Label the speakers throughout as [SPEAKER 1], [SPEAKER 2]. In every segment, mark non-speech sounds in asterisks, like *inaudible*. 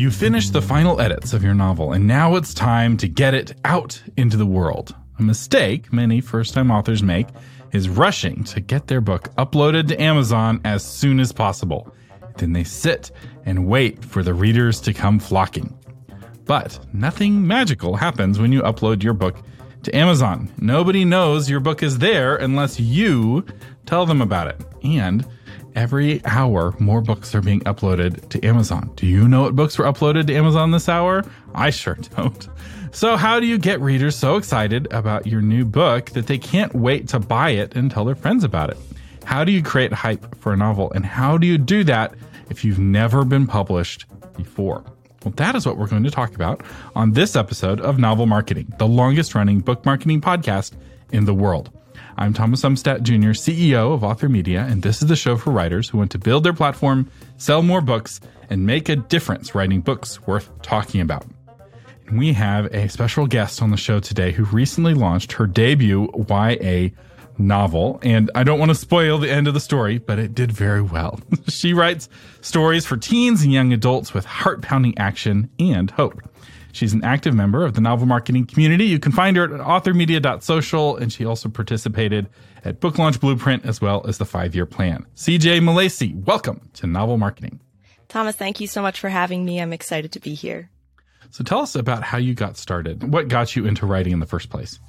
[SPEAKER 1] You finished the final edits of your novel, and now it's time to get it out into the world. A mistake many first time authors make is rushing to get their book uploaded to Amazon as soon as possible. Then they sit and wait for the readers to come flocking. But nothing magical happens when you upload your book to Amazon. Nobody knows your book is there unless you tell them about it. And every hour, more books are being uploaded to Amazon. Do you know what books were uploaded to Amazon this hour? I sure don't. So, how do you get readers so excited about your new book that they can't wait to buy it and tell their friends about it? How do you create hype for a novel? And how do you do that if you've never been published before? Well, that is what we're going to talk about on this episode of Novel Marketing, the longest running book marketing podcast in the world. I'm Thomas Umstattd Jr., CEO of Author Media, and this is the show for writers who want to build their platform, sell more books, and make a difference writing books worth talking about. And we have a special guest on the show today who recently launched her debut YA novel. And I don't want to spoil the end of the story, but it did very well. *laughs* she writes stories for teens and young adults with heart pounding action and hope. She's an active member of the novel marketing community. You can find her at authormedia.social, and she also participated at Book Launch Blueprint as well as the five year plan. CJ Milacci, welcome to Novel Marketing.
[SPEAKER 2] Thomas, thank you so much for having me. I'm excited to be here.
[SPEAKER 1] So tell us about how you got started. What got you into writing in the first place?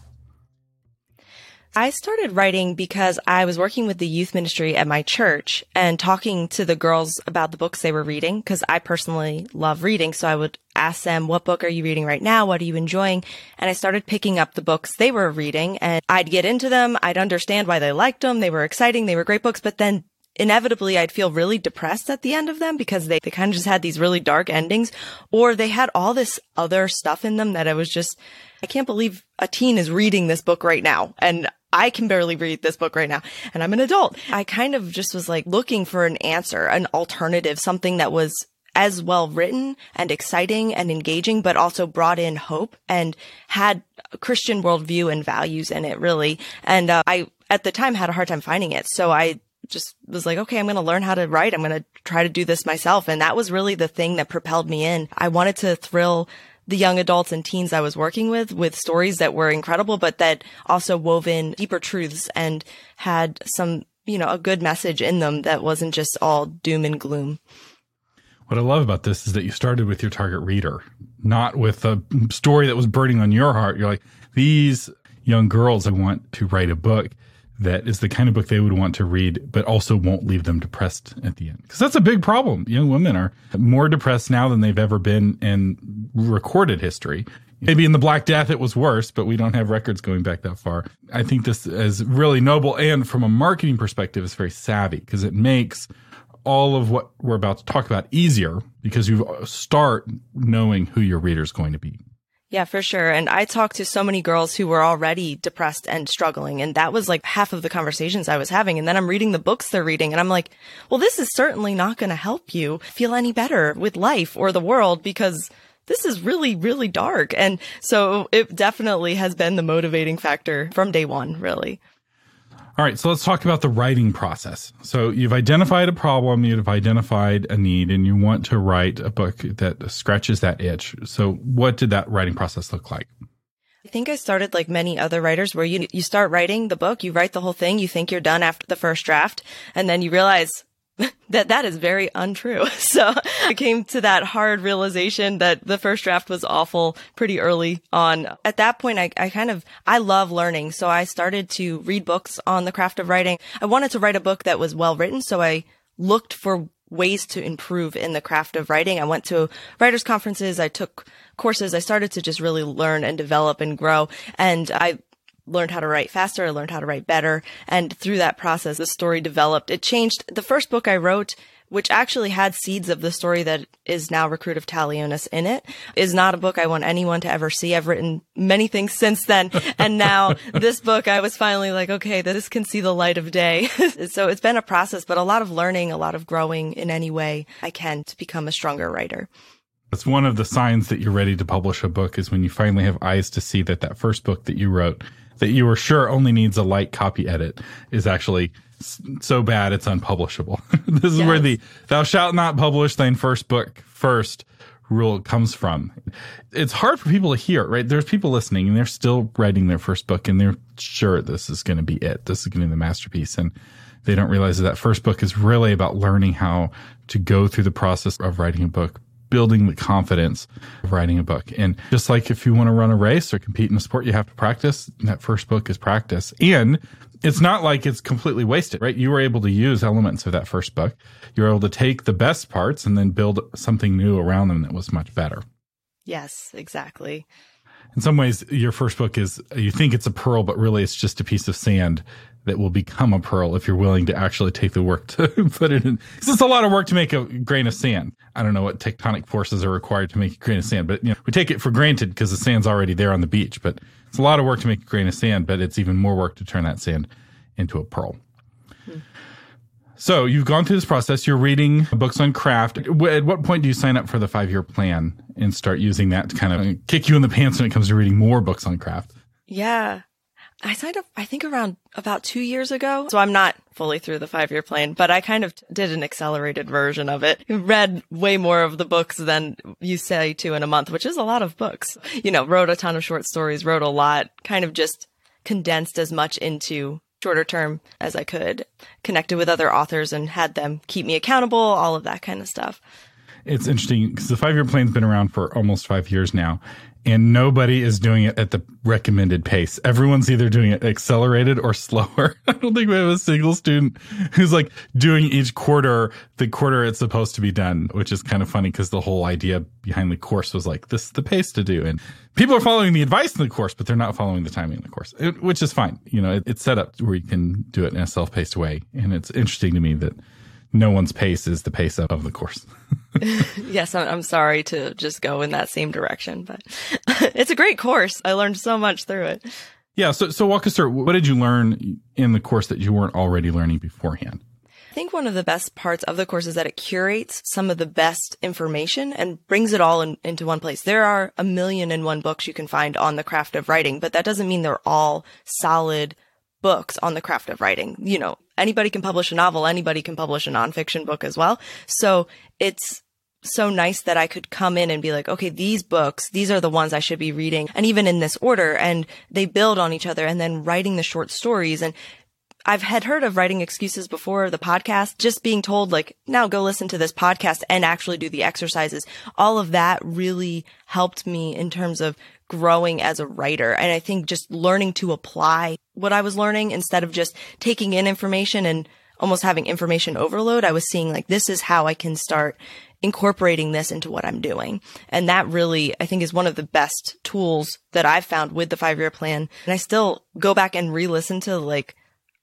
[SPEAKER 2] I started writing because I was working with the youth ministry at my church and talking to the girls about the books they were reading because I personally love reading. So I would ask them, what book are you reading right now? What are you enjoying? And I started picking up the books they were reading and I'd get into them. I'd understand why they liked them. They were exciting. They were great books, but then inevitably I'd feel really depressed at the end of them because they, they kind of just had these really dark endings or they had all this other stuff in them that I was just, I can't believe a teen is reading this book right now. And I can barely read this book right now and I'm an adult. I kind of just was like looking for an answer, an alternative, something that was as well written and exciting and engaging, but also brought in hope and had Christian worldview and values in it really. And uh, I, at the time, had a hard time finding it. So I just was like, okay, I'm going to learn how to write. I'm going to try to do this myself. And that was really the thing that propelled me in. I wanted to thrill the young adults and teens I was working with with stories that were incredible, but that also wove in deeper truths and had some, you know, a good message in them that wasn't just all doom and gloom.
[SPEAKER 1] What I love about this is that you started with your target reader, not with a story that was burning on your heart. You're like, these young girls, I want to write a book that is the kind of book they would want to read, but also won't leave them depressed at the end. Because that's a big problem. Young women are more depressed now than they've ever been in recorded history. Maybe in the Black Death it was worse, but we don't have records going back that far. I think this is really noble. And from a marketing perspective, it's very savvy because it makes all of what we're about to talk about easier because you start knowing who your reader is going to be.
[SPEAKER 2] Yeah, for sure. And I talked to so many girls who were already depressed and struggling. And that was like half of the conversations I was having. And then I'm reading the books they're reading and I'm like, well, this is certainly not going to help you feel any better with life or the world because this is really, really dark. And so it definitely has been the motivating factor from day one, really.
[SPEAKER 1] All right, so let's talk about the writing process. So you've identified a problem, you've identified a need, and you want to write a book that scratches that itch. So what did that writing process look like?
[SPEAKER 2] I think I started like many other writers where you you start writing the book, you write the whole thing, you think you're done after the first draft, and then you realize that that is very untrue. *laughs* So I came to that hard realization that the first draft was awful pretty early on. At that point, I, I kind of, I love learning. So I started to read books on the craft of writing. I wanted to write a book that was well written. So I looked for ways to improve in the craft of writing. I went to writers conferences. I took courses. I started to just really learn and develop and grow. And I learned how to write faster. I learned how to write better. And through that process, the story developed. It changed. The first book I wrote, which actually had seeds of the story that is now Recruit of Talionis in it, is not a book I want anyone to ever see. I've written many things since then. *laughs* And now this book, I was finally like, okay, this can see the light of day. *laughs* so it's been a process, but a lot of learning, a lot of growing in any way I can to become a stronger writer.
[SPEAKER 1] That's one of the signs that you're ready to publish a book is when you finally have eyes to see that that first book that you wrote that you were sure only needs a light copy edit is actually so bad it's unpublishable. *laughs* this is yes. where the thou shalt not publish thine first book first rule comes from. It's hard for people to hear, right? There's people listening and they're still writing their first book and they're sure this is going to be it. This is going to be the masterpiece. And they don't realize that that first book is really about learning how to go through the process of writing a book, building the confidence of writing a book. And just like if you want to run a race or compete in a sport, you have to practice. That first book is practice. And it's not like it's completely wasted, right? You were able to use elements of that first book. You were able to take the best parts and then build something new around them that was much better.
[SPEAKER 2] Yes, exactly.
[SPEAKER 1] In some ways, your first book is, you think it's a pearl, but really it's just a piece of sand that will become a pearl if you're willing to actually take the work *laughs* to put it in. Because it's a lot of work to make a grain of sand. I don't know what tectonic forces are required to make a grain of sand, but you know, we take it for granted because the sand's already there on the beach. But it's a lot of work to make a grain of sand, but it's even more work to turn that sand into a pearl. Hmm. So you've gone through this process. You're reading books on craft. At what point do you sign up for the five year plan and start using that to kind of kick you in the pants when it comes to reading more books on craft?
[SPEAKER 2] Yeah. I signed up, I think around about two years ago. So I'm not fully through the five year plan, but I kind of did an accelerated version of it. Read way more of the books than you say to in a month, which is a lot of books. You know, wrote a ton of short stories, wrote a lot, kind of just condensed as much into shorter term as I could, connected with other authors and had them keep me accountable, all of that kind of stuff.
[SPEAKER 1] It's interesting because the five year plan's been around for almost five years now and nobody is doing it at the recommended pace. Everyone's either doing it accelerated or slower. *laughs* I don't think we have a single student who's like doing each quarter the quarter it's supposed to be done, which is kind of funny because the whole idea behind the course was like this is the pace to do. And people are following the advice in the course, but they're not following the timing in the course, which is fine. You know, it, it's set up where you can do it in a self paced way. And it's interesting to me that no one's pace is the pace of the course. *laughs*
[SPEAKER 2] yes, I'm sorry to just go in that same direction, but *laughs* it's a great course. I learned so much through it.
[SPEAKER 1] Yeah. So, so walk us through what did you learn in the course that you weren't already learning beforehand?
[SPEAKER 2] I think one of the best parts of the course is that it curates some of the best information and brings it all in, into one place. There are a million and one books you can find on the craft of writing, but that doesn't mean they're all solid books on the craft of writing. You know, anybody can publish a novel, anybody can publish a nonfiction book as well. So it's so nice that I could come in and be like, okay, these books, these are the ones I should be reading. And even in this order and they build on each other and then writing the short stories. And I've had heard of writing excuses before the podcast, just being told like, now go listen to this podcast and actually do the exercises. All of that really helped me in terms of growing as a writer. And I think just learning to apply what I was learning instead of just taking in information and almost having information overload. I was seeing like, this is how I can start incorporating this into what I'm doing. And that really, I think is one of the best tools that I've found with the five year plan. And I still go back and re-listen to like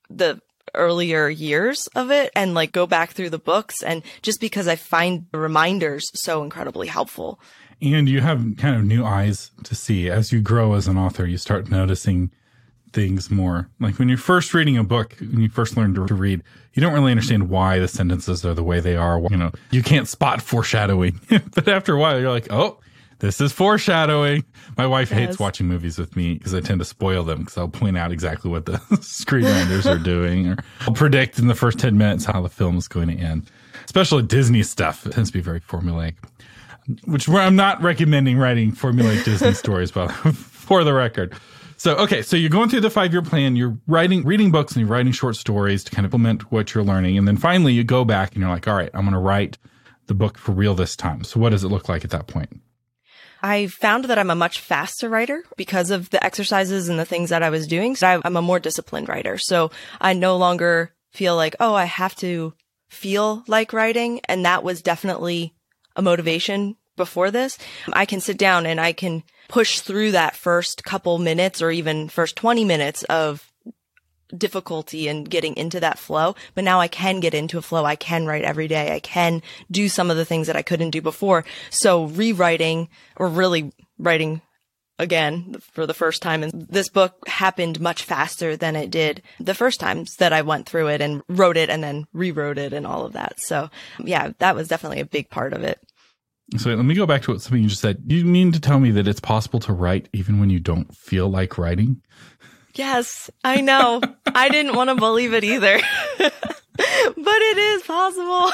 [SPEAKER 2] the earlier years of it and like go back through the books and just because I find the reminders so incredibly helpful
[SPEAKER 1] and you have kind of new eyes to see as you grow as an author you start noticing things more like when you're first reading a book when you first learn to, to read you don't really understand why the sentences are the way they are you know you can't spot foreshadowing *laughs* but after a while you're like oh this is foreshadowing. My wife yes. hates watching movies with me because I tend to spoil them because I'll point out exactly what the *laughs* screenwriters are doing or I'll predict in the first 10 minutes how the film is going to end. Especially Disney stuff. It tends to be very formulaic which I'm not recommending writing formulaic Disney *laughs* stories, but *laughs* for the record. So, okay, so you're going through the five year plan, you're writing, reading books and you're writing short stories to kind of implement what you're learning. And then finally you go back and you're like, all right, I'm going to write the book for real this time. So what does it look like at that point?
[SPEAKER 2] I found that I'm a much faster writer because of the exercises and the things that I was doing. So I'm a more disciplined writer. So I no longer feel like, oh, I have to feel like writing. And that was definitely a motivation before this, I can sit down and I can push through that first couple minutes or even first 20 minutes of difficulty in getting into that flow. But now I can get into a flow. I can write every day. I can do some of the things that I couldn't do before. So rewriting or really writing again for the first time. And this book happened much faster than it did the first times that I went through it and wrote it and then rewrote it and all of that. So yeah, that was definitely a big part of it.
[SPEAKER 1] So let me go back to what something you just said. You mean to tell me that it's possible to write even when you don't feel like writing?
[SPEAKER 2] Yes, I know. I didn't want to believe it either. *laughs* but it is possible.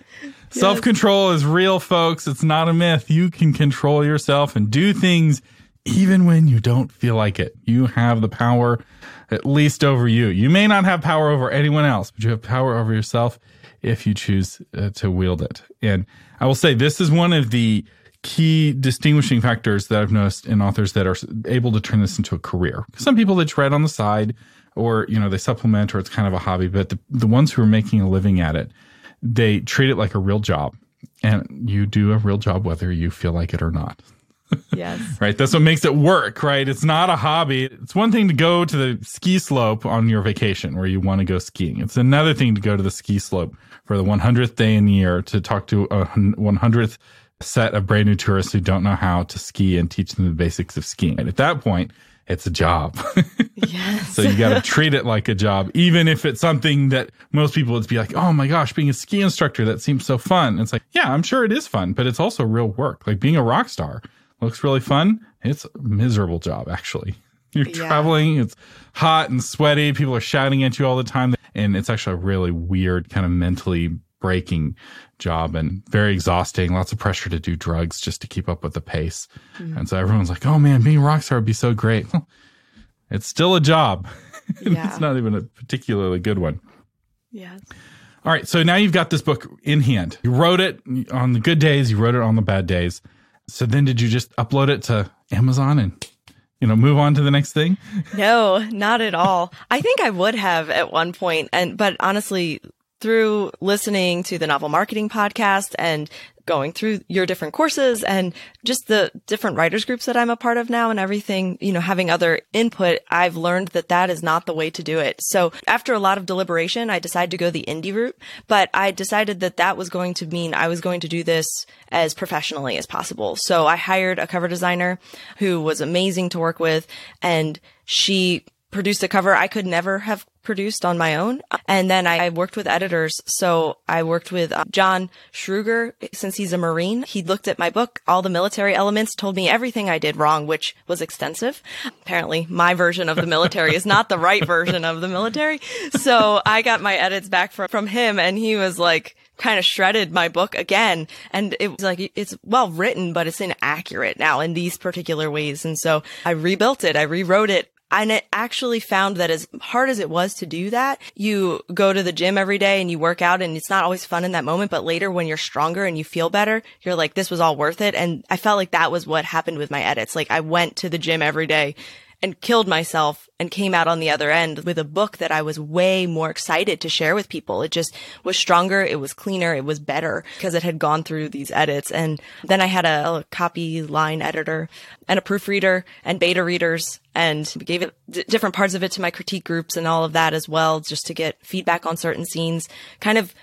[SPEAKER 2] *laughs*
[SPEAKER 1] Self control is real, folks. It's not a myth. You can control yourself and do things even when you don't feel like it. You have the power at least over you. You may not have power over anyone else, but you have power over yourself if you choose uh, to wield it. And I will say this is one of the key distinguishing factors that I've noticed in authors that are able to turn this into a career. Some people they write on the side or, you know, they supplement or it's kind of a hobby, but the, the ones who are making a living at it, they treat it like a real job and you do a real job whether you feel like it or not.
[SPEAKER 2] Yes. *laughs*
[SPEAKER 1] right. That's what makes it work, right? It's not a hobby. It's one thing to go to the ski slope on your vacation where you want to go skiing. It's another thing to go to the ski slope for the 100th day in the year to talk to a 100th set of brand new tourists who don't know how to ski and teach them the basics of skiing. And at that point, it's a job. *laughs*
[SPEAKER 2] Yes.
[SPEAKER 1] so you got to *laughs* treat it like a job, even if it's something that most people would be like, oh my gosh, being a ski instructor, that seems so fun. And it's like, yeah, I'm sure it is fun, but it's also real work. Like being a rock star looks really fun. It's a miserable job, actually. *laughs* You're
[SPEAKER 2] Yeah.
[SPEAKER 1] traveling, it's hot and sweaty. People are shouting at you all the time. And it's actually a really weird, kind of mentally breaking job and very exhausting. Lots of pressure to do drugs just to keep up with the pace. Mm-hmm. And so everyone's like, oh man, being a rock star would be so great. *laughs* It's still a job. *laughs*
[SPEAKER 2] Yeah.
[SPEAKER 1] it's not even a particularly good one.
[SPEAKER 2] Yes.
[SPEAKER 1] All right. So now you've got this book in hand. You wrote it on the good days, you wrote it on the bad days. So then did you just upload it to Amazon and, you know, move on to the next thing?
[SPEAKER 2] No, not at all. I think I would have at one point, and but honestly, through listening to the novel marketing podcast and going through your different courses and just the different writers groups that I'm a part of now and everything, you know, having other input, I've learned that that is not the way to do it. So after a lot of deliberation, I decided to go the indie route, but I decided that that was going to mean I was going to do this as professionally as possible. So I hired a cover designer who was amazing to work with and she produced a cover I could never have produced on my own. And then I, worked with editors. So I worked with uh, John Schruger since he's a Marine. He looked at my book, all the military elements, told me everything I did wrong, which was extensive. Apparently my version of the military is not the right version of the military. So I got my edits back from, from him and he was like, kind of shredded my book again. And it was like, it's well written, but it's inaccurate now in these particular ways. And so I rebuilt it. I rewrote it. And it actually found that as hard as it was to do that, you go to the gym every day and you work out and it's not always fun in that moment, but later when you're stronger and you feel better, you're like, this was all worth it. And I felt like that was what happened with my edits. Like I went to the gym every day and killed myself and came out on the other end with a book that I was way more excited to share with people. It just was stronger. It was cleaner. It was better because it had gone through these edits. And then I had a, a copy line editor and a proofreader and beta readers and gave it d- different parts of it to my critique groups and all of that as well, just to get feedback on certain scenes, kind of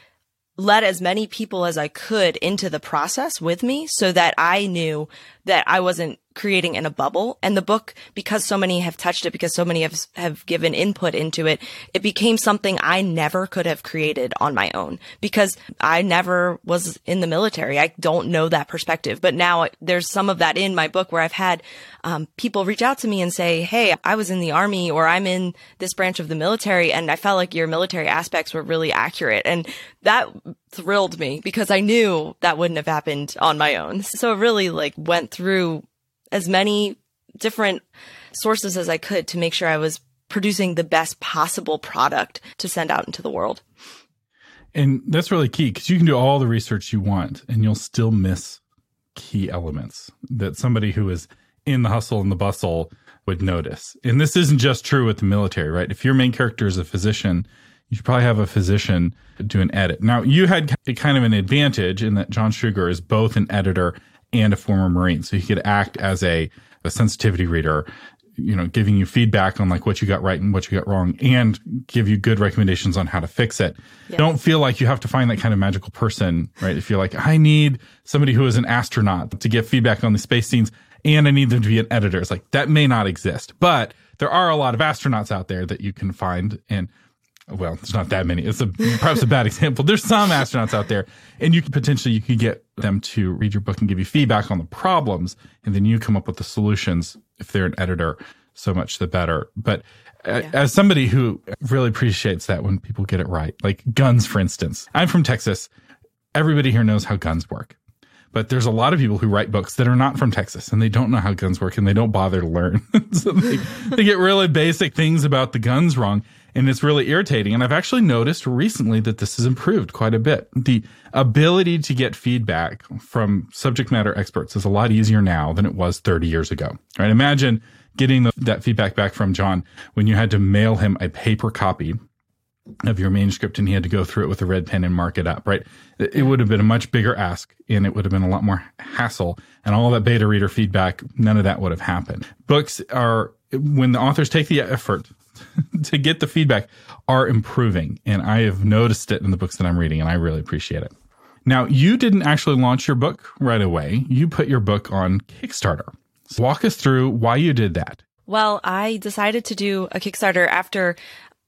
[SPEAKER 2] let as many people as I could into the process with me so that I knew that I wasn't creating in a bubble. And the book, because so many have touched it, because so many have, have given input into it, it became something I never could have created on my own because I never was in the military. I don't know that perspective, but now there's some of that in my book where I've had um, people reach out to me and say, Hey, I was in the army or I'm in this branch of the military and I felt like your military aspects were really accurate. And that thrilled me because I knew that wouldn't have happened on my own. So it really like went through as many different sources as I could to make sure I was producing the best possible product to send out into the world.
[SPEAKER 1] And that's really key because you can do all the research you want and you'll still miss key elements that somebody who is in the hustle and the bustle would notice. And this isn't just true with the military, right? If your main character is a physician, you should probably have a physician do an edit. Now, you had kind of an advantage in that John Sugar is both an editor and a former Marine. So he could act as a, a sensitivity reader, you know, giving you feedback on like what you got right and what you got wrong and give you good recommendations on how to fix it.
[SPEAKER 2] Yes.
[SPEAKER 1] Don't feel like you have to find that kind of magical person, right? If you're like, I need somebody who is an astronaut to get feedback on the space scenes and I need them to be an editor. It's like that may not exist, but there are a lot of astronauts out there that you can find and well, there's not that many. It's a perhaps a bad *laughs* example. There's some astronauts out there, and you could potentially you could get them to read your book and give you feedback on the problems, and then you come up with the solutions. If they're an editor, so much the better. But uh,
[SPEAKER 2] Yeah.
[SPEAKER 1] as somebody who really appreciates that when people get it right, like guns, for instance, I'm from Texas. everybody here knows how guns work. But there's a lot of people who write books that are not from Texas and they don't know how guns work and they don't bother to learn. *laughs* so they, they get really basic things about the guns wrong and it's really irritating. And I've actually noticed recently that this has improved quite a bit. The ability to get feedback from subject matter experts is a lot easier now than it was 30 years ago. Right? Imagine getting the, that feedback back from John when you had to mail him a paper copy of your manuscript and he had to go through it with a red pen and mark it up, right? It would have been a much bigger ask and it would have been a lot more hassle and all that beta reader feedback, none of that would have happened. Books are, when the authors take the effort *laughs* to get the feedback, are improving. And I have noticed it in the books that I'm reading and I really appreciate it. Now, you didn't actually launch your book right away. You put your book on Kickstarter. So walk us through why you did that.
[SPEAKER 2] Well, I decided to do a Kickstarter after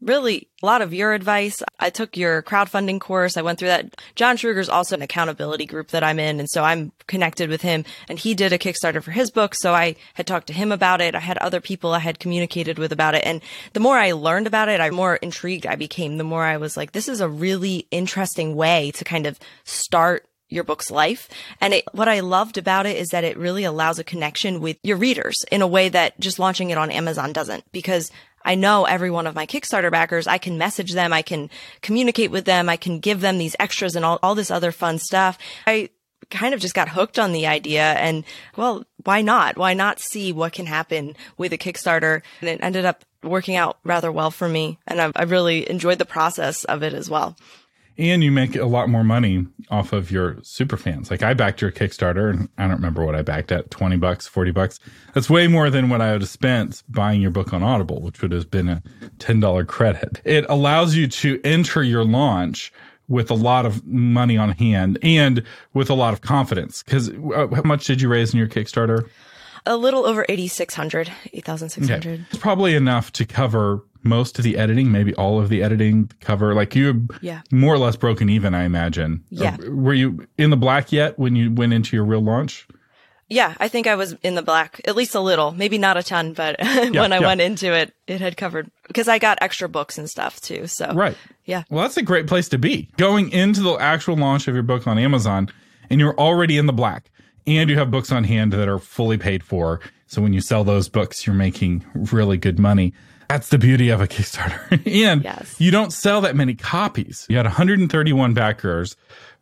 [SPEAKER 2] really a lot of your advice. I took your crowdfunding course. I went through that. John Schruger's also an accountability group that I'm in. And so I'm connected with him and he did a Kickstarter for his book. So I had talked to him about it. I had other people I had communicated with about it. And the more I learned about it, I more intrigued I became, the more I was like, this is a really interesting way to kind of start your book's life. And it, what I loved about it is that it really allows a connection with your readers in a way that just launching it on Amazon doesn't because I know every one of my Kickstarter backers. I can message them. I can communicate with them. I can give them these extras and all, all this other fun stuff. I kind of just got hooked on the idea and well, why not? Why not see what can happen with a Kickstarter? And it ended up working out rather well for me. And I've, I really enjoyed the process of it as well
[SPEAKER 1] and you make a lot more money off of your super fans. Like I backed your Kickstarter and I don't remember what I backed at 20 bucks, 40 bucks. That's way more than what I would have spent buying your book on Audible, which would have been a $10 credit. It allows you to enter your launch with a lot of money on hand and with a lot of confidence. Cause uh, how much did you raise in your Kickstarter?
[SPEAKER 2] A little over 8,600, 8,600. Okay.
[SPEAKER 1] It's probably enough to cover most of the editing, maybe all of the editing cover. Like you, yeah, more or less broken even, I imagine.
[SPEAKER 2] Yeah.
[SPEAKER 1] Uh, were you in the black yet when you went into your real launch?
[SPEAKER 2] Yeah, I think I was in the black, at least a little, maybe not a ton, but *laughs* yeah, when I yeah. went into it, it had covered because I got extra books and stuff too. So,
[SPEAKER 1] right.
[SPEAKER 2] Yeah.
[SPEAKER 1] Well, that's a great place to be going into the actual launch of your book on Amazon and you're already in the black and you have books on hand that are fully paid for. So when you sell those books, you're making really good money. That's the beauty of a Kickstarter. *laughs* and yes. you don't sell that many copies. You had 131 backers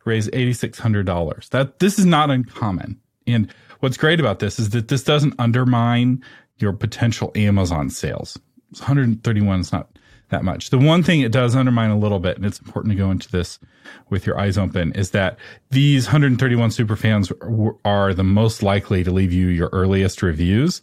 [SPEAKER 1] raise $8,600. That this is not uncommon. And what's great about this is that this doesn't undermine your potential Amazon sales. 131 is not that much. The one thing it does undermine a little bit, and it's important to go into this with your eyes open, is that these 131 super fans are the most likely to leave you your earliest reviews.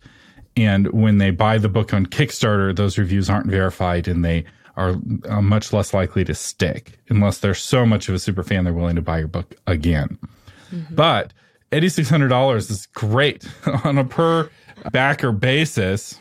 [SPEAKER 1] And when they buy the book on Kickstarter, those reviews aren't verified and they are uh, much less likely to stick unless they're so much of a super fan they're willing to buy your book again. Mm-hmm. But $8,600 is great *laughs* on a per backer basis.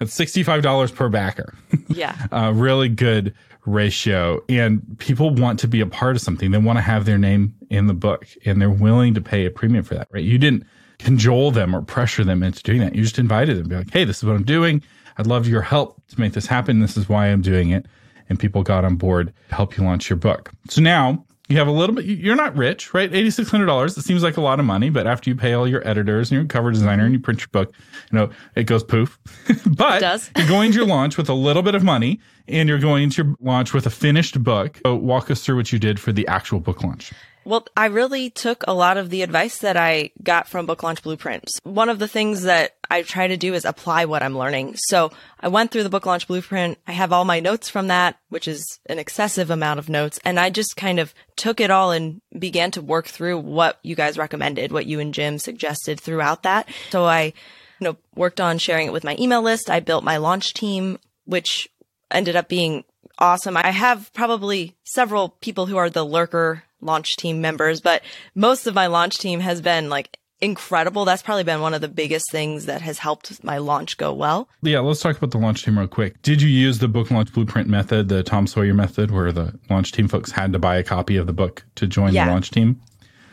[SPEAKER 1] That's $65 per backer.
[SPEAKER 2] Yeah. *laughs*
[SPEAKER 1] uh, really good ratio. And people want to be a part of something. They want to have their name in the book and they're willing to pay a premium for that, right? You didn't cajole them or pressure them into doing that. You just invited them, be like, hey, this is what I'm doing. I'd love your help to make this happen. This is why I'm doing it. And people got on board to help you launch your book. So now you have a little bit, you're not rich, right? $8,600. It seems like a lot of money, but after you pay all your editors and your cover designer and you print your book, you know, it goes poof. *laughs* but you're going to your *laughs* launch with a little bit of money and you're going to your launch with a finished book. So walk us through what you did for the actual book launch.
[SPEAKER 2] Well, I really took a lot of the advice that I got from Book Launch Blueprints. One of the things that I try to do is apply what I'm learning. So I went through the Book Launch Blueprint. I have all my notes from that, which is an excessive amount of notes. And I just kind of took it all and began to work through what you guys recommended, what you and Jim suggested throughout that. So I, you know, worked on sharing it with my email list. I built my launch team, which ended up being awesome. I have probably several people who are the lurker launch team members, but most of my launch team has been like incredible. That's probably been one of the biggest things that has helped my launch go well.
[SPEAKER 1] Yeah, let's talk about the launch team real quick. Did you use the book launch blueprint method, the Tom Sawyer method, where the launch team folks had to buy a copy of the book to join yeah, the launch team?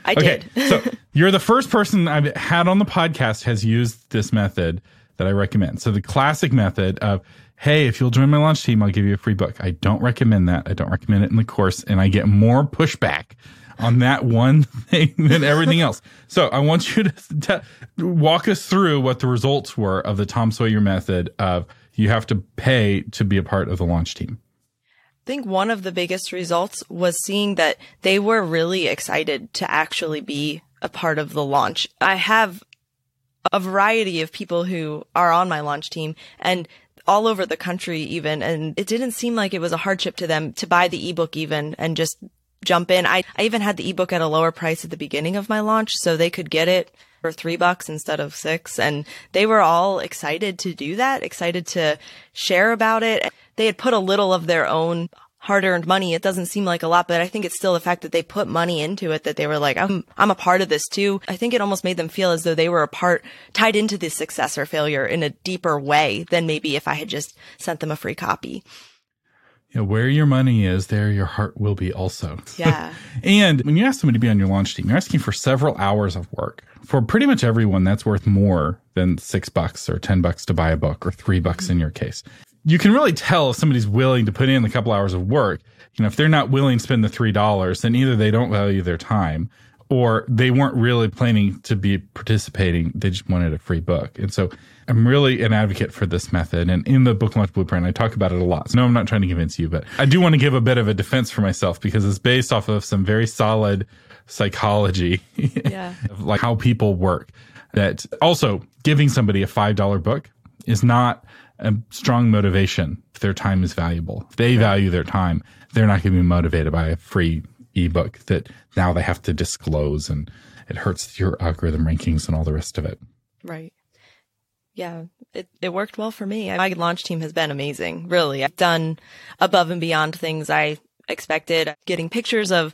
[SPEAKER 2] I
[SPEAKER 1] okay, did. so *laughs* you're the first person I've had on the podcast has used this method that I recommend. So the classic method of Hey, if you'll join my launch team, I'll give you a free book. I don't recommend that. I don't recommend it in the course. And I get more pushback on that one *laughs* thing than everything else. So I want you to t- walk us through what the results were of the Tom Sawyer method of you have to pay to be a part of the launch team.
[SPEAKER 2] I think one of the biggest results was seeing that they were really excited to actually be a part of the launch. I have a variety of people who are on my launch team and all over the country even. And it didn't seem like it was a hardship to them to buy the ebook even and just jump in. I, I even had the ebook at a lower price at the beginning of my launch so they could get it for three bucks instead of six. And they were all excited to do that, excited to share about it. They had put a little of their own hard earned money. It doesn't seem like a lot, but I think it's still the fact that they put money into it that they were like, I'm, I'm a part of this too. I think it almost made them feel as though they were a part tied into the success or failure in a deeper way than maybe if I had just sent them a free copy.
[SPEAKER 1] You know, where your money is, there your heart will be also.
[SPEAKER 2] Yeah. *laughs*
[SPEAKER 1] and when you ask somebody to be on your launch team, you're asking for several hours of work. For pretty much everyone, that's worth more than six bucks or 10 bucks to buy a book or three bucks mm-hmm. in your case. You can really tell if somebody's willing to put in a couple hours of work. You know, if they're not willing to spend the $3, then either they don't value their time or they weren't really planning to be participating. They just wanted a free book. And so I'm really an advocate for this method. And in the book launch blueprint, I talk about it a lot. So no, I'm not trying to convince you, but I do want to give a bit of a defense for myself because it's based off of some very solid psychology, *laughs* yeah. like how people work. That also giving somebody a $5 book is not a strong motivation if their time is valuable. If they value their time, they're not going to be motivated by a free ebook that now they have to disclose and it hurts your algorithm rankings and all the rest of it.
[SPEAKER 2] Right yeah, it, it worked well for me. My launch team has been amazing. Really. I've done above and beyond things I expected, getting pictures of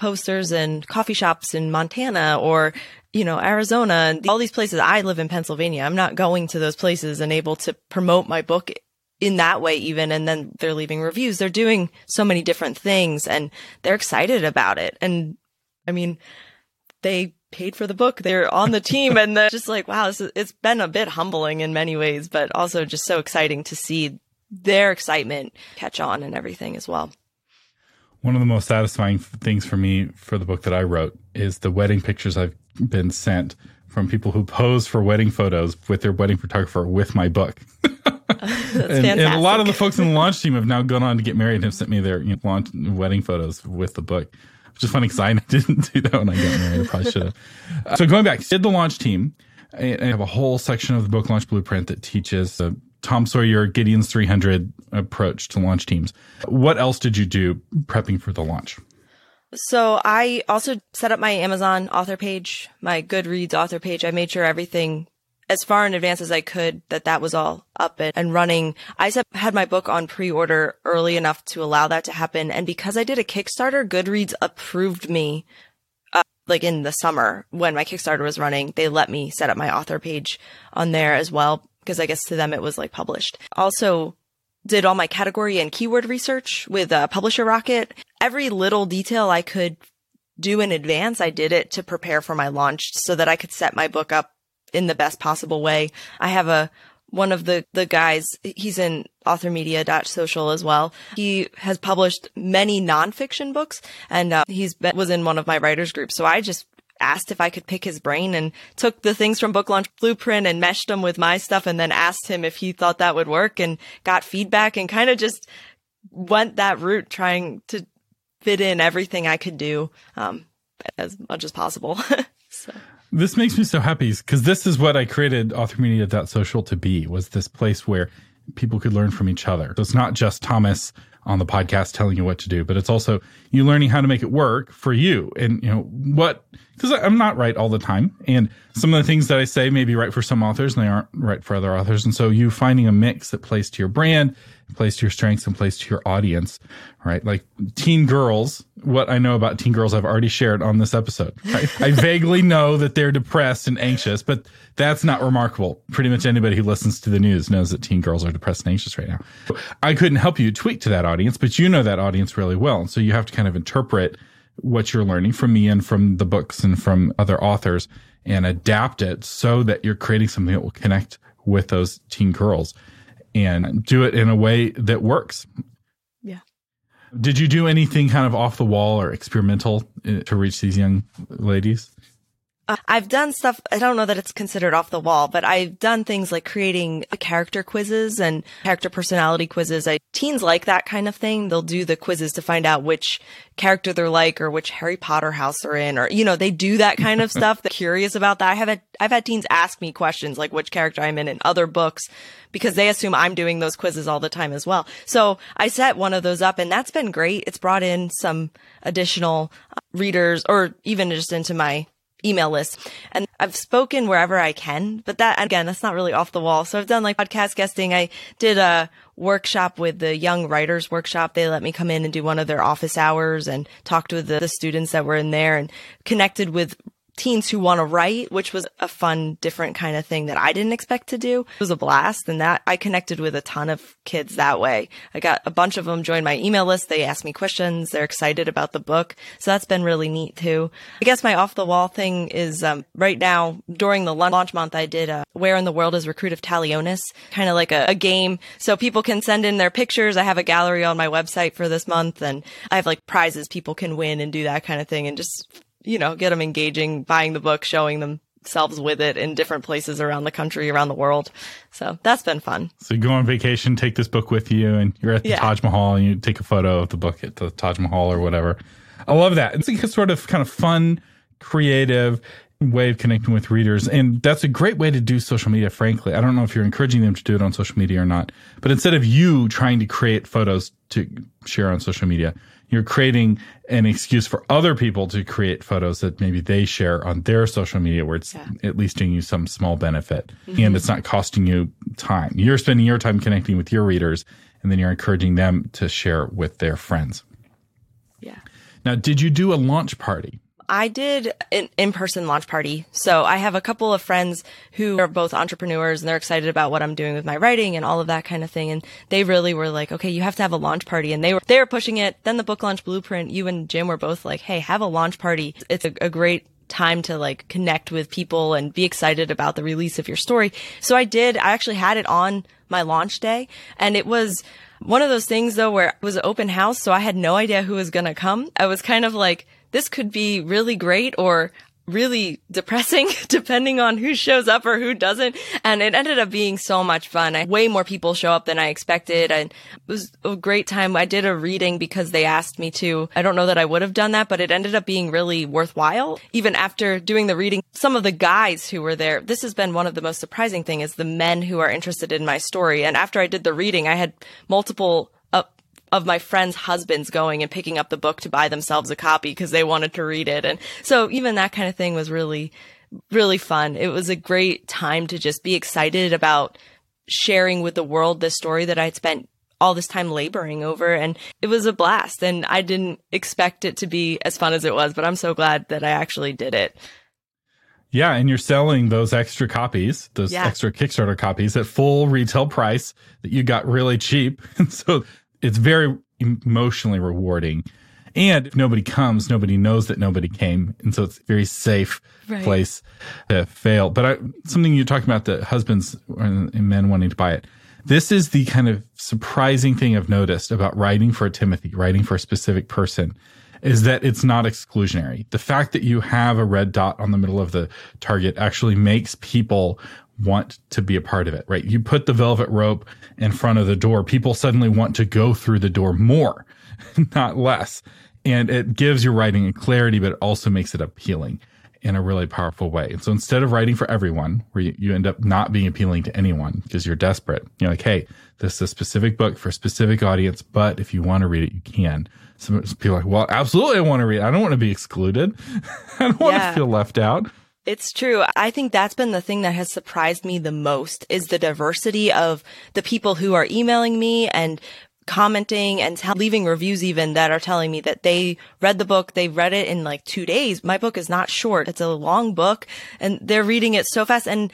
[SPEAKER 2] posters and coffee shops in Montana or, you know, Arizona and all these places. I live in Pennsylvania. I'm not going to those places and able to promote my book in that way even. And then they're leaving reviews. They're doing so many different things and they're excited about it. And I mean, they paid for the book. They're on the team and they're just like, wow, is, it's been a bit humbling in many ways, but also just so exciting to see their excitement catch on and everything as well.
[SPEAKER 1] One of the most satisfying things for me for the book that I wrote is the wedding pictures I've been sent from people who pose for wedding photos with their wedding photographer with my book. *laughs*
[SPEAKER 2] and,
[SPEAKER 1] and, a lot of the folks in the launch *laughs* team have now gone on to get married and have sent me their you know, launch, wedding photos with the book which is funny because I *laughs* didn't do that when I got married. I probably should have. Uh, so going back, did the launch team. I have a whole section of the book launch blueprint that teaches the Tom Sawyer Gideon's 300 approach to launch teams. What else did you do prepping for the launch?
[SPEAKER 2] So I also set up my Amazon author page, my Goodreads author page. I made sure everything as far in advance as I could that that was all up and running. I had my book on pre-order early enough to allow that to happen. And because I did a Kickstarter, Goodreads approved me, uh, like in the summer when my Kickstarter was running, they let me set up my author page on there as well. Because I guess to them it was like published. Also, did all my category and keyword research with uh, Publisher Rocket. Every little detail I could do in advance, I did it to prepare for my launch so that I could set my book up in the best possible way. I have a one of the the guys he's in authormedia.social as well he has published many nonfiction books and uh, he's been, was in one of my writers groups so i just asked if i could pick his brain and took the things from book launch blueprint and meshed them with my stuff and then asked him if he thought that would work and got feedback and kind of just went that route trying to fit in everything i could do um, as much as possible *laughs* so
[SPEAKER 1] this makes me so happy because this is what I created authormedia.social to be was this place where people could learn from each other. So it's not just Thomas on the podcast telling you what to do, but it's also you learning how to make it work for you. And, you know, what, because I'm not right all the time. And some of the things that I say may be right for some authors and they aren't right for other authors. And so you finding a mix that plays to your brand, plays to your strengths and plays to your audience, right? Like teen girls, what I know about teen girls, I've already shared on this episode. Right? I *laughs* vaguely know that they're depressed and anxious, but that's not remarkable. Pretty much anybody who listens to the news knows that teen girls are depressed and anxious right now. I couldn't help you tweak to that audience, but you know that audience really well. And so you have to kind of interpret what you're learning from me and from the books and from other authors and adapt it so that you're creating something that will connect with those teen girls. And do it in a way that works.
[SPEAKER 2] Yeah.
[SPEAKER 1] Did you do anything kind of off the wall or experimental uh, to reach these young ladies?
[SPEAKER 2] Uh, I've done stuff. I don't know that it's considered off the wall, but I've done things like creating character quizzes and character personality quizzes. I, teens like that kind of thing. They'll do the quizzes to find out which character they're like or which Harry Potter house they're in, or, you know, they do that kind of *laughs* stuff. They're curious about that. I have had, I've had teens ask me questions like which character I'm in in other books because they assume I'm doing those quizzes all the time as well. So I set one of those up and that's been great. It's brought in some additional uh, readers or even just into my email list. And I've spoken wherever I can, but that again, that's not really off the wall. So I've done like podcast guesting. I did a workshop with the young writers workshop. They let me come in and do one of their office hours and talked with the, the students that were in there and connected with teens who want to write, which was a fun, different kind of thing that I didn't expect to do. It was a blast. And that I connected with a ton of kids that way. I got a bunch of them joined my email list. They asked me questions. They're excited about the book. So that's been really neat too. I guess my off the wall thing is, um, right now during the launch month, I did a where in the world is recruit of Talionis, kind of like a, a game. So people can send in their pictures. I have a gallery on my website for this month and I have like prizes people can win and do that kind of thing and just you know, get them engaging, buying the book, showing themselves with it in different places around the country, around the world. So that's been fun.
[SPEAKER 1] So you go on vacation, take this book with you, and you're at the yeah. Taj Mahal and you take a photo of the book at the Taj Mahal or whatever. I love that. It's like a sort of kind of fun, creative way of connecting with readers. And that's a great way to do social media, frankly. I don't know if you're encouraging them to do it on social media or not, but instead of you trying to create photos to share on social media, you're creating an excuse for other people to create photos that maybe they share on their social media where it's yeah. at least doing you some small benefit mm-hmm. and it's not costing you time. You're spending your time connecting with your readers and then you're encouraging them to share with their friends.
[SPEAKER 2] Yeah.
[SPEAKER 1] Now, did you do a launch party?
[SPEAKER 2] I did an in-person launch party. So I have a couple of friends who are both entrepreneurs and they're excited about what I'm doing with my writing and all of that kind of thing. And they really were like, okay, you have to have a launch party. And they were, they were pushing it. Then the book launch blueprint, you and Jim were both like, Hey, have a launch party. It's a, a great time to like connect with people and be excited about the release of your story. So I did, I actually had it on my launch day and it was, one of those things though where it was an open house, so I had no idea who was going to come. I was kind of like, this could be really great or really depressing *laughs* depending on who shows up or who doesn't. And it ended up being so much fun. I, way more people show up than I expected. And it was a great time. I did a reading because they asked me to. I don't know that I would have done that, but it ended up being really worthwhile. Even after doing the reading, some of the guys who were there, this has been one of the most surprising thing is the men who are interested in my story. And after I did the reading, I had multiple of my friends' husbands going and picking up the book to buy themselves a copy because they wanted to read it. And so even that kind of thing was really, really fun. It was a great time to just be excited about sharing with the world this story that I'd spent all this time laboring over and it was a blast and I didn't expect it to be as fun as it was, but I'm so glad that I actually did it.
[SPEAKER 1] Yeah, and you're selling those extra copies, those yeah. extra Kickstarter copies at full retail price that you got really cheap. And *laughs* so it's very emotionally rewarding. And if nobody comes, nobody knows that nobody came. And so it's a very safe right. place to fail. But I, something you're talking about the husbands and men wanting to buy it. This is the kind of surprising thing I've noticed about writing for a Timothy, writing for a specific person is that it's not exclusionary. The fact that you have a red dot on the middle of the target actually makes people want to be a part of it, right? You put the velvet rope in front of the door, people suddenly want to go through the door more, *laughs* not less. And it gives your writing a clarity, but it also makes it appealing in a really powerful way. And so instead of writing for everyone, where you, you end up not being appealing to anyone because you're desperate, you're like, hey, this is a specific book for a specific audience, but if you want to read it, you can. Some people are like, well, absolutely, I want to read. It. I don't want to be excluded. *laughs* I don't want yeah. to feel left out.
[SPEAKER 2] It's true. I think that's been the thing that has surprised me the most is the diversity of the people who are emailing me and commenting and leaving reviews even that are telling me that they read the book. They read it in like two days. My book is not short. It's a long book and they're reading it so fast. And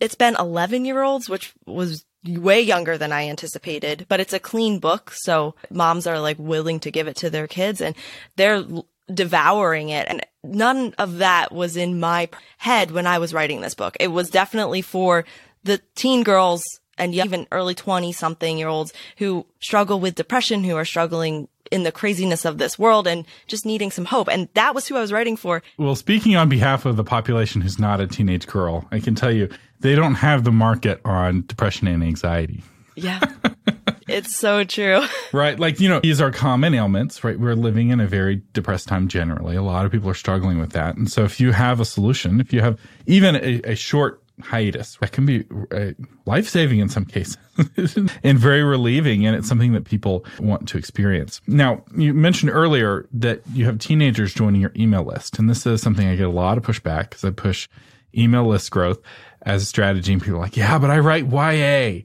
[SPEAKER 2] it's been 11 year olds, which was way younger than I anticipated, but it's a clean book. So moms are like willing to give it to their kids and they're devouring it. And none of that was in my head when I was writing this book. It was definitely for the teen girls and even early 20 something year olds who struggle with depression, who are struggling in the craziness of this world and just needing some hope. And that was who I was writing for.
[SPEAKER 1] Well, speaking on behalf of the population who's not a teenage girl, I can tell you they don't have the market on depression and anxiety.
[SPEAKER 2] Yeah. *laughs* it's so true. *laughs*
[SPEAKER 1] Right. Like, you know, these are common ailments, right? We're living in a very depressed time generally. A lot of people are struggling with that. And so if you have a solution, if you have even a, a short hiatus, that can be uh, life saving in some cases *laughs* and very relieving. And it's something that people want to experience. Now, you mentioned earlier that you have teenagers joining your email list. And this is something I get a lot of pushback because I push email list growth as a strategy. And people are like, yeah, but I write YA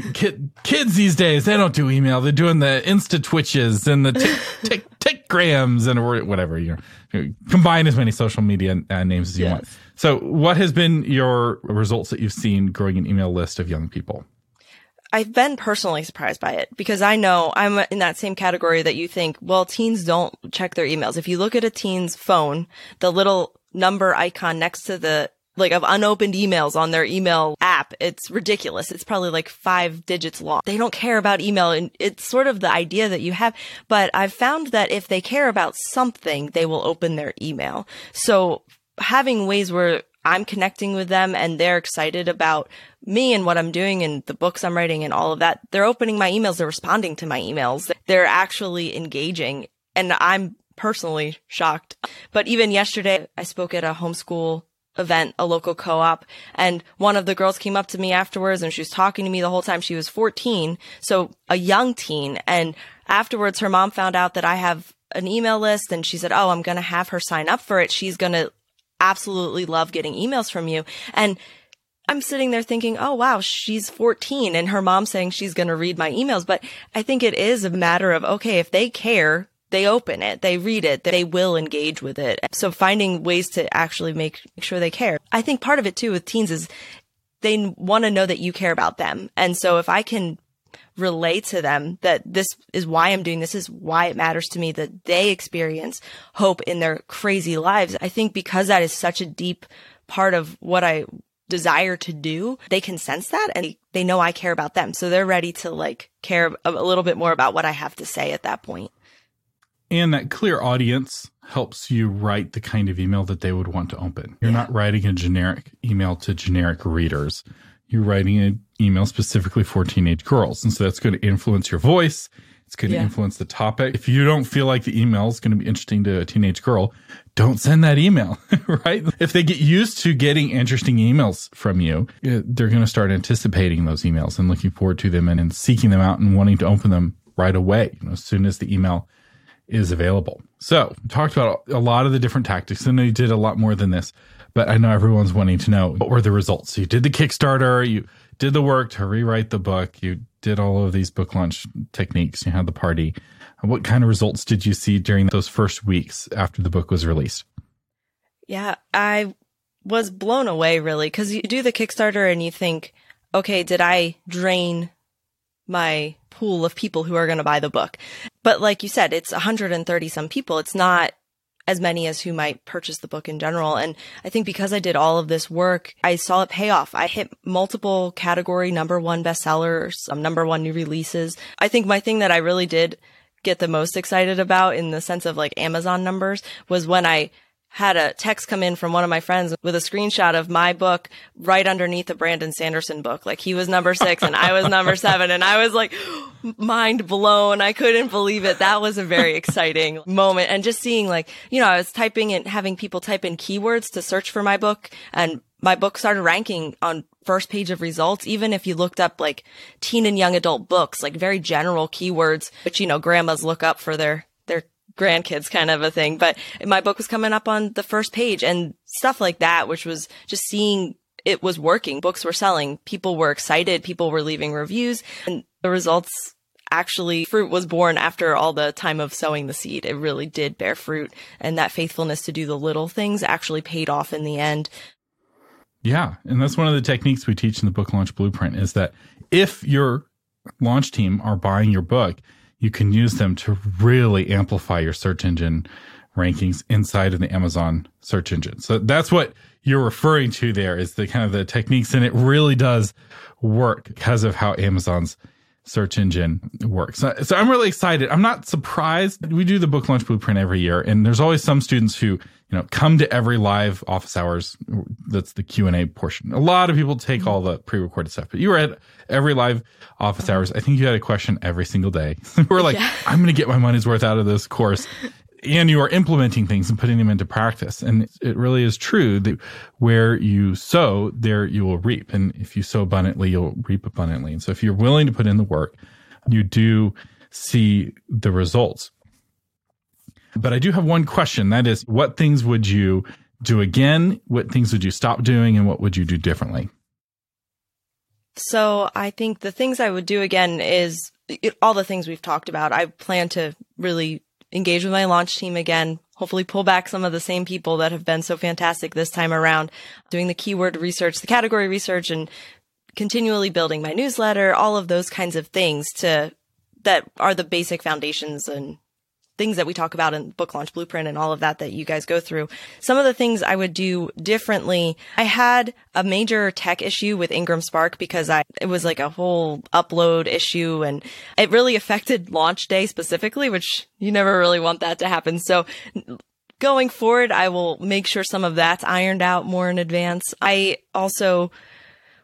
[SPEAKER 1] kid, kids these days, they don't do email. They're doing the Insta Twitches and the tick, *laughs* tick, tick grams and whatever. You know, combine as many social media uh, names as you yes. want. So, what has been your results that you've seen growing an email list of young people?
[SPEAKER 2] I've been personally surprised by it because I know I'm in that same category that you think, well, teens don't check their emails. If you look at a teen's phone, the little number icon next to the like of unopened emails on their email app. It's ridiculous. It's probably like five digits long. They don't care about email and it's sort of the idea that you have, but I've found that if they care about something, they will open their email. So having ways where I'm connecting with them and they're excited about me and what I'm doing and the books I'm writing and all of that. They're opening my emails. They're responding to my emails. They're actually engaging and I'm personally shocked. But even yesterday, I spoke at a homeschool event, a local co-op. And one of the girls came up to me afterwards and she was talking to me the whole time. She was 14. So a young teen. And afterwards, her mom found out that I have an email list and she said, Oh, I'm going to have her sign up for it. She's going to absolutely love getting emails from you. And I'm sitting there thinking, oh wow, she's 14 and her mom saying she's going to read my emails. But I think it is a matter of, okay, if they care, they open it, they read it, they will engage with it. So finding ways to actually make sure they care. I think part of it too with teens is they want to know that you care about them. And so if I can relate to them that this is why I'm doing this is why it matters to me that they experience hope in their crazy lives. I think because that is such a deep part of what I desire to do, they can sense that and they know I care about them. So they're ready to like care a little bit more about what I have to say at that point.
[SPEAKER 1] And that clear audience helps you write the kind of email that they would want to open. You're yeah. not writing a generic email to generic readers. You're writing an email specifically for teenage girls. And so that's going to influence your voice. It's going to influence the topic. If you don't feel like the email is going to be interesting to a teenage girl, don't send that email, *laughs* right? If they get used to getting interesting emails from you, uh, they're going to start anticipating those emails and looking forward to them and, and seeking them out and wanting to open them right away. You know, as soon as the email is available. So, talked about a lot of the different tactics. Know you did a lot more than this, but I know everyone's wanting to know what were the results. So you did the Kickstarter, you did the work to rewrite the book, you did all of these book launch techniques, you had the party. What kind of results did you see during those first weeks after the book was released?
[SPEAKER 2] Yeah, I was blown away really because you do the Kickstarter and you think, okay, did I drain my pool of people who are going to buy the book. But like you said, it's 130 some people. It's not as many as who might purchase the book in general. And I think because I did all of this work, I saw it pay off. I hit multiple category number one bestsellers, some number one new releases. I think my thing that I really did get the most excited about in the sense of like Amazon numbers was when I had a text come in from one of my friends with a screenshot of my book right underneath the Brandon Sanderson book. Like he was number six and I was number seven. And I was like mind blown. I couldn't believe it. That was a very exciting moment. And just seeing like, you know, I was typing and having people type in keywords to search for my book and my book started ranking on first page of results, even if you looked up like teen and young adult books, like very general keywords, which, you know, grandmas look up for their their grandkids kind of a thing. But my book was coming up on the first page and stuff like that, which was just seeing it was working. Books were selling. People were excited. People were leaving reviews and the results actually fruit was born after all the time of sowing the seed. It really did bear fruit and that faithfulness to do the little things actually paid off in the end.
[SPEAKER 1] Yeah. And that's one of the techniques we teach in the book launch blueprint is that if your launch team are buying your book, you can use them to really amplify your search engine rankings inside of the Amazon search engine. So that's what you're referring to there is the kind of the techniques and it really does work because of how Amazon's search engine works. So, so, I'm really excited. I'm not surprised. We do the book launch blueprint every year and there's always some students who, you know, come to every live office hours. That's the Q and A portion. A lot of people take all the pre-recorded stuff, but you were at every live office hours. I think you had a question every single day. *laughs* we're like, yeah. I'm going to get my money's worth out of this course and you are implementing things and putting them into practice. And it really is true that where you sow, there you will reap. And if you sow abundantly, you'll reap abundantly. And so if you're willing to put in the work, you do see the results. But I do have one question. That is, what things would you do again? What things would you stop doing? And what would you do differently?
[SPEAKER 2] So I think the things I would do again is all the things we've talked about. I plan to really engage with my launch team again, hopefully pull back some of the same people that have been so fantastic this time around, doing the keyword research, the category research and continually building my newsletter, all of those kinds of things to that are the basic foundations and things that we talk about in book launch blueprint and all of that that you guys go through. Some of the things I would do differently. I had a major tech issue with Ingram Spark because I, it was like a whole upload issue and it really affected launch day specifically, which you never really want that to happen. So going forward, I will make sure some of that's ironed out more in advance. I also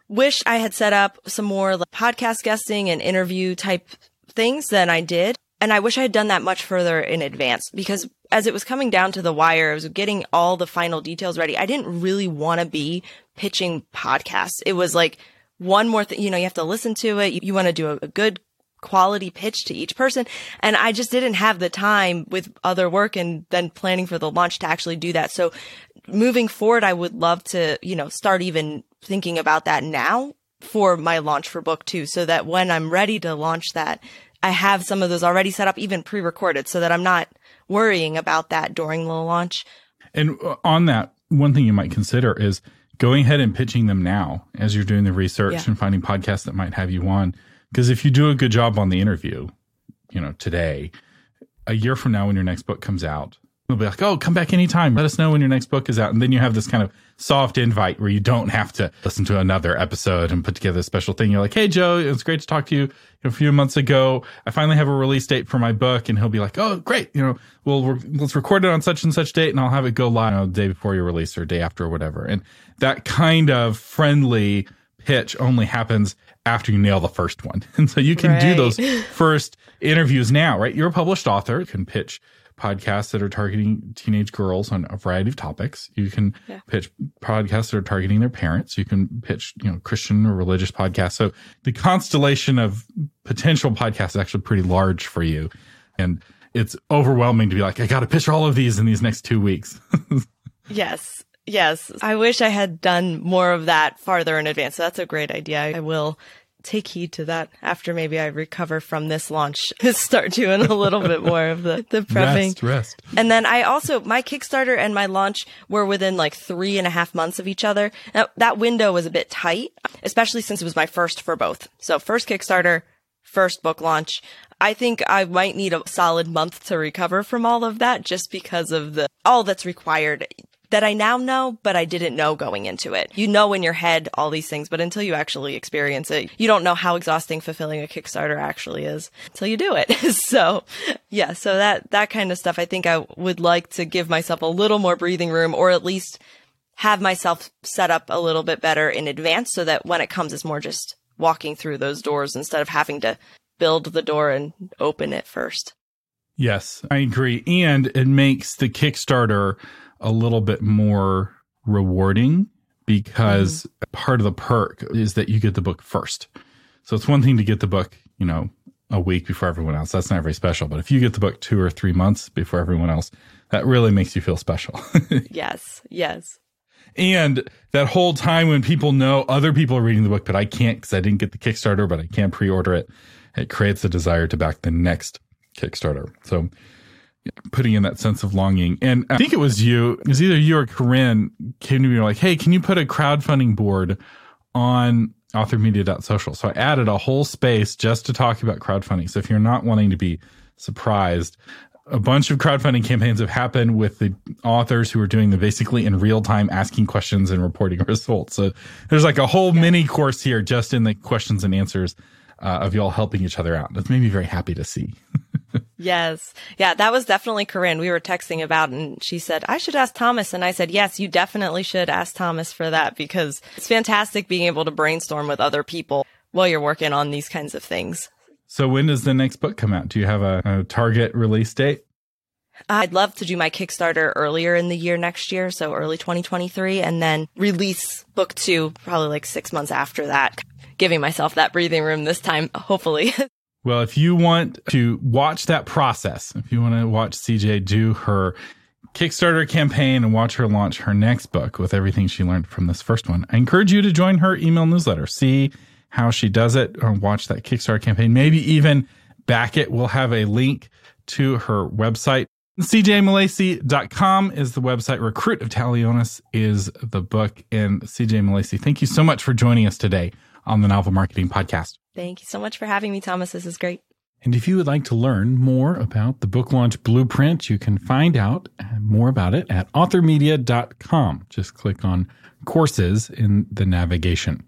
[SPEAKER 2] wish I had set up some more like podcast guesting and interview type things than I did. And I wish I had done that much further in advance because as it was coming down to the wire, I was getting all the final details ready. I didn't really want to be pitching podcasts. It was like one more thing, you know, you have to listen to it. You, you want to do a, a good quality pitch to each person. And I just didn't have the time with other work and then planning for the launch to actually do that. So moving forward, I would love to, you know, start even thinking about that now for my launch for book two so that when I'm ready to launch that, I have some of those already set up, even pre-recorded, so that I'm not worrying about that during the launch.
[SPEAKER 1] And uh, on that, one thing you might consider is going ahead and pitching them now as you're doing the research yeah. and finding podcasts that might have you on. Because if you do a good job on the interview, you know, today, a year from now when your next book comes out, They'll be like, oh, come back anytime. Let us know when your next book is out. And then you have this kind of soft invite where you don't have to listen to another episode and put together a special thing. You're like, hey, Joe, it's great to talk to you. A few months ago, I finally have a release date for my book. And he'll be like, oh, great. You know, well, let's record it on such and such date and I'll have it go live you know, the day before your release or day after or whatever. And that kind of friendly pitch only happens after you nail the first one. *laughs* And so you can right. do those *laughs* first interviews now, right? You're a published author, you can pitch podcasts that are targeting teenage girls on a variety of topics. You can yeah. pitch podcasts that are targeting their parents. You can pitch, you know, Christian or religious podcasts. So the constellation of potential podcasts is actually pretty large for you. And it's overwhelming to be like, I got to pitch all of these in these next two weeks. *laughs*
[SPEAKER 2] yes. Yes. I wish I had done more of that farther in advance. So that's a great idea. I will take heed to that after maybe I recover from this launch. *laughs* Start doing a little bit more of the, the prepping.
[SPEAKER 1] Rest, rest.
[SPEAKER 2] And then I also, my Kickstarter and my launch were within like three and a half months of each other. Now, that window was a bit tight, especially since it was my first for both. So first Kickstarter, first book launch. I think I might need a solid month to recover from all of that just because of the all that's required that I now know, but I didn't know going into it. You know in your head all these things, but until you actually experience it, you don't know how exhausting fulfilling a Kickstarter actually is until you do it. *laughs* so yeah, so that, that kind of stuff, I think I would like to give myself a little more breathing room or at least have myself set up a little bit better in advance so that when it comes, it's more just walking through those doors instead of having to build the door and open it first.
[SPEAKER 1] Yes, I agree. And it makes the Kickstarter a little bit more rewarding because mm. part of the perk is that you get the book first. So it's one thing to get the book, you know, a week before everyone else. That's not very special. But if you get the book two or three months before everyone else, that really makes you feel special. *laughs*
[SPEAKER 2] yes. Yes.
[SPEAKER 1] And that whole time when people know other people are reading the book, but I can't because I didn't get the Kickstarter, but I can't pre order it, it creates a desire to back the next Kickstarter. So putting in that sense of longing. And I think it was you, it was either you or Corinne came to me like, Hey, can you put a crowdfunding board on authormedia.social? So I added a whole space just to talk about crowdfunding. So if you're not wanting to be surprised, a bunch of crowdfunding campaigns have happened with the authors who are doing the basically in real time asking questions and reporting *laughs* results. So there's like a whole yeah. mini course here just in the questions and answers uh, of y'all helping each other out. That's made me very happy to see. *laughs*
[SPEAKER 2] yes. Yeah, that was definitely Corinne. We were texting about and she said, I should ask Thomas. And I said, yes, you definitely should ask Thomas for that because it's fantastic being able to brainstorm with other people while you're working on these kinds of things.
[SPEAKER 1] So when does the next book come out? Do you have a, a target release date?
[SPEAKER 2] I'd love to do my Kickstarter earlier in the year next year, so early 2023, and then release book two probably like six months after that, giving myself that breathing room this time, hopefully. *laughs*
[SPEAKER 1] well, if you want to watch that process, if you want to watch CJ do her Kickstarter campaign and watch her launch her next book with everything she learned from this first one, I encourage you to join her email newsletter. See how she does it, or watch that Kickstarter campaign, maybe even back it. We'll have a link to her website. CJMilacy.com is the website. Recruit of Talionis is the book. And CJ Milacy, thank you so much for joining us today on the Novel Marketing Podcast.
[SPEAKER 2] Thank you so much for having me, Thomas. This is great.
[SPEAKER 1] And if you would like to learn more about the book launch blueprint, you can find out more about it at authormedia.com. Just click on courses in the navigation.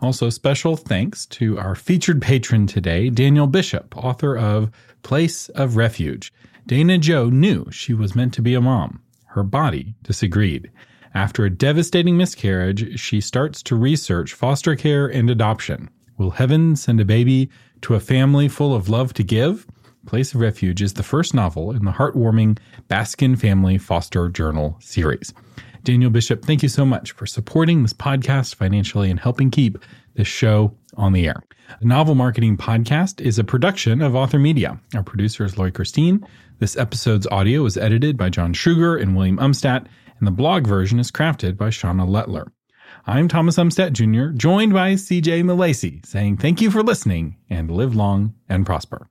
[SPEAKER 1] Also, special thanks to our featured patron today, Daniel Bishop, author of Place of Refuge. Dana Joe knew she was meant to be a mom. Her body disagreed. After a devastating miscarriage, she starts to research foster care and adoption. Will heaven send a baby to a family full of love to give? Place of Refuge is the first novel in the heartwarming Baskin Family Foster Journal series. Daniel Bishop, thank you so much for supporting this podcast financially and helping keep this show on the air. The Novel Marketing Podcast is a production of Author Media. Our producer is Lori Christine. This episode's audio was edited by John Sugar and William Umstattd, and the blog version is crafted by Shauna Lettler. I'm Thomas Umstattd Jr., joined by CJ Milacy, saying thank you for listening and live long and prosper.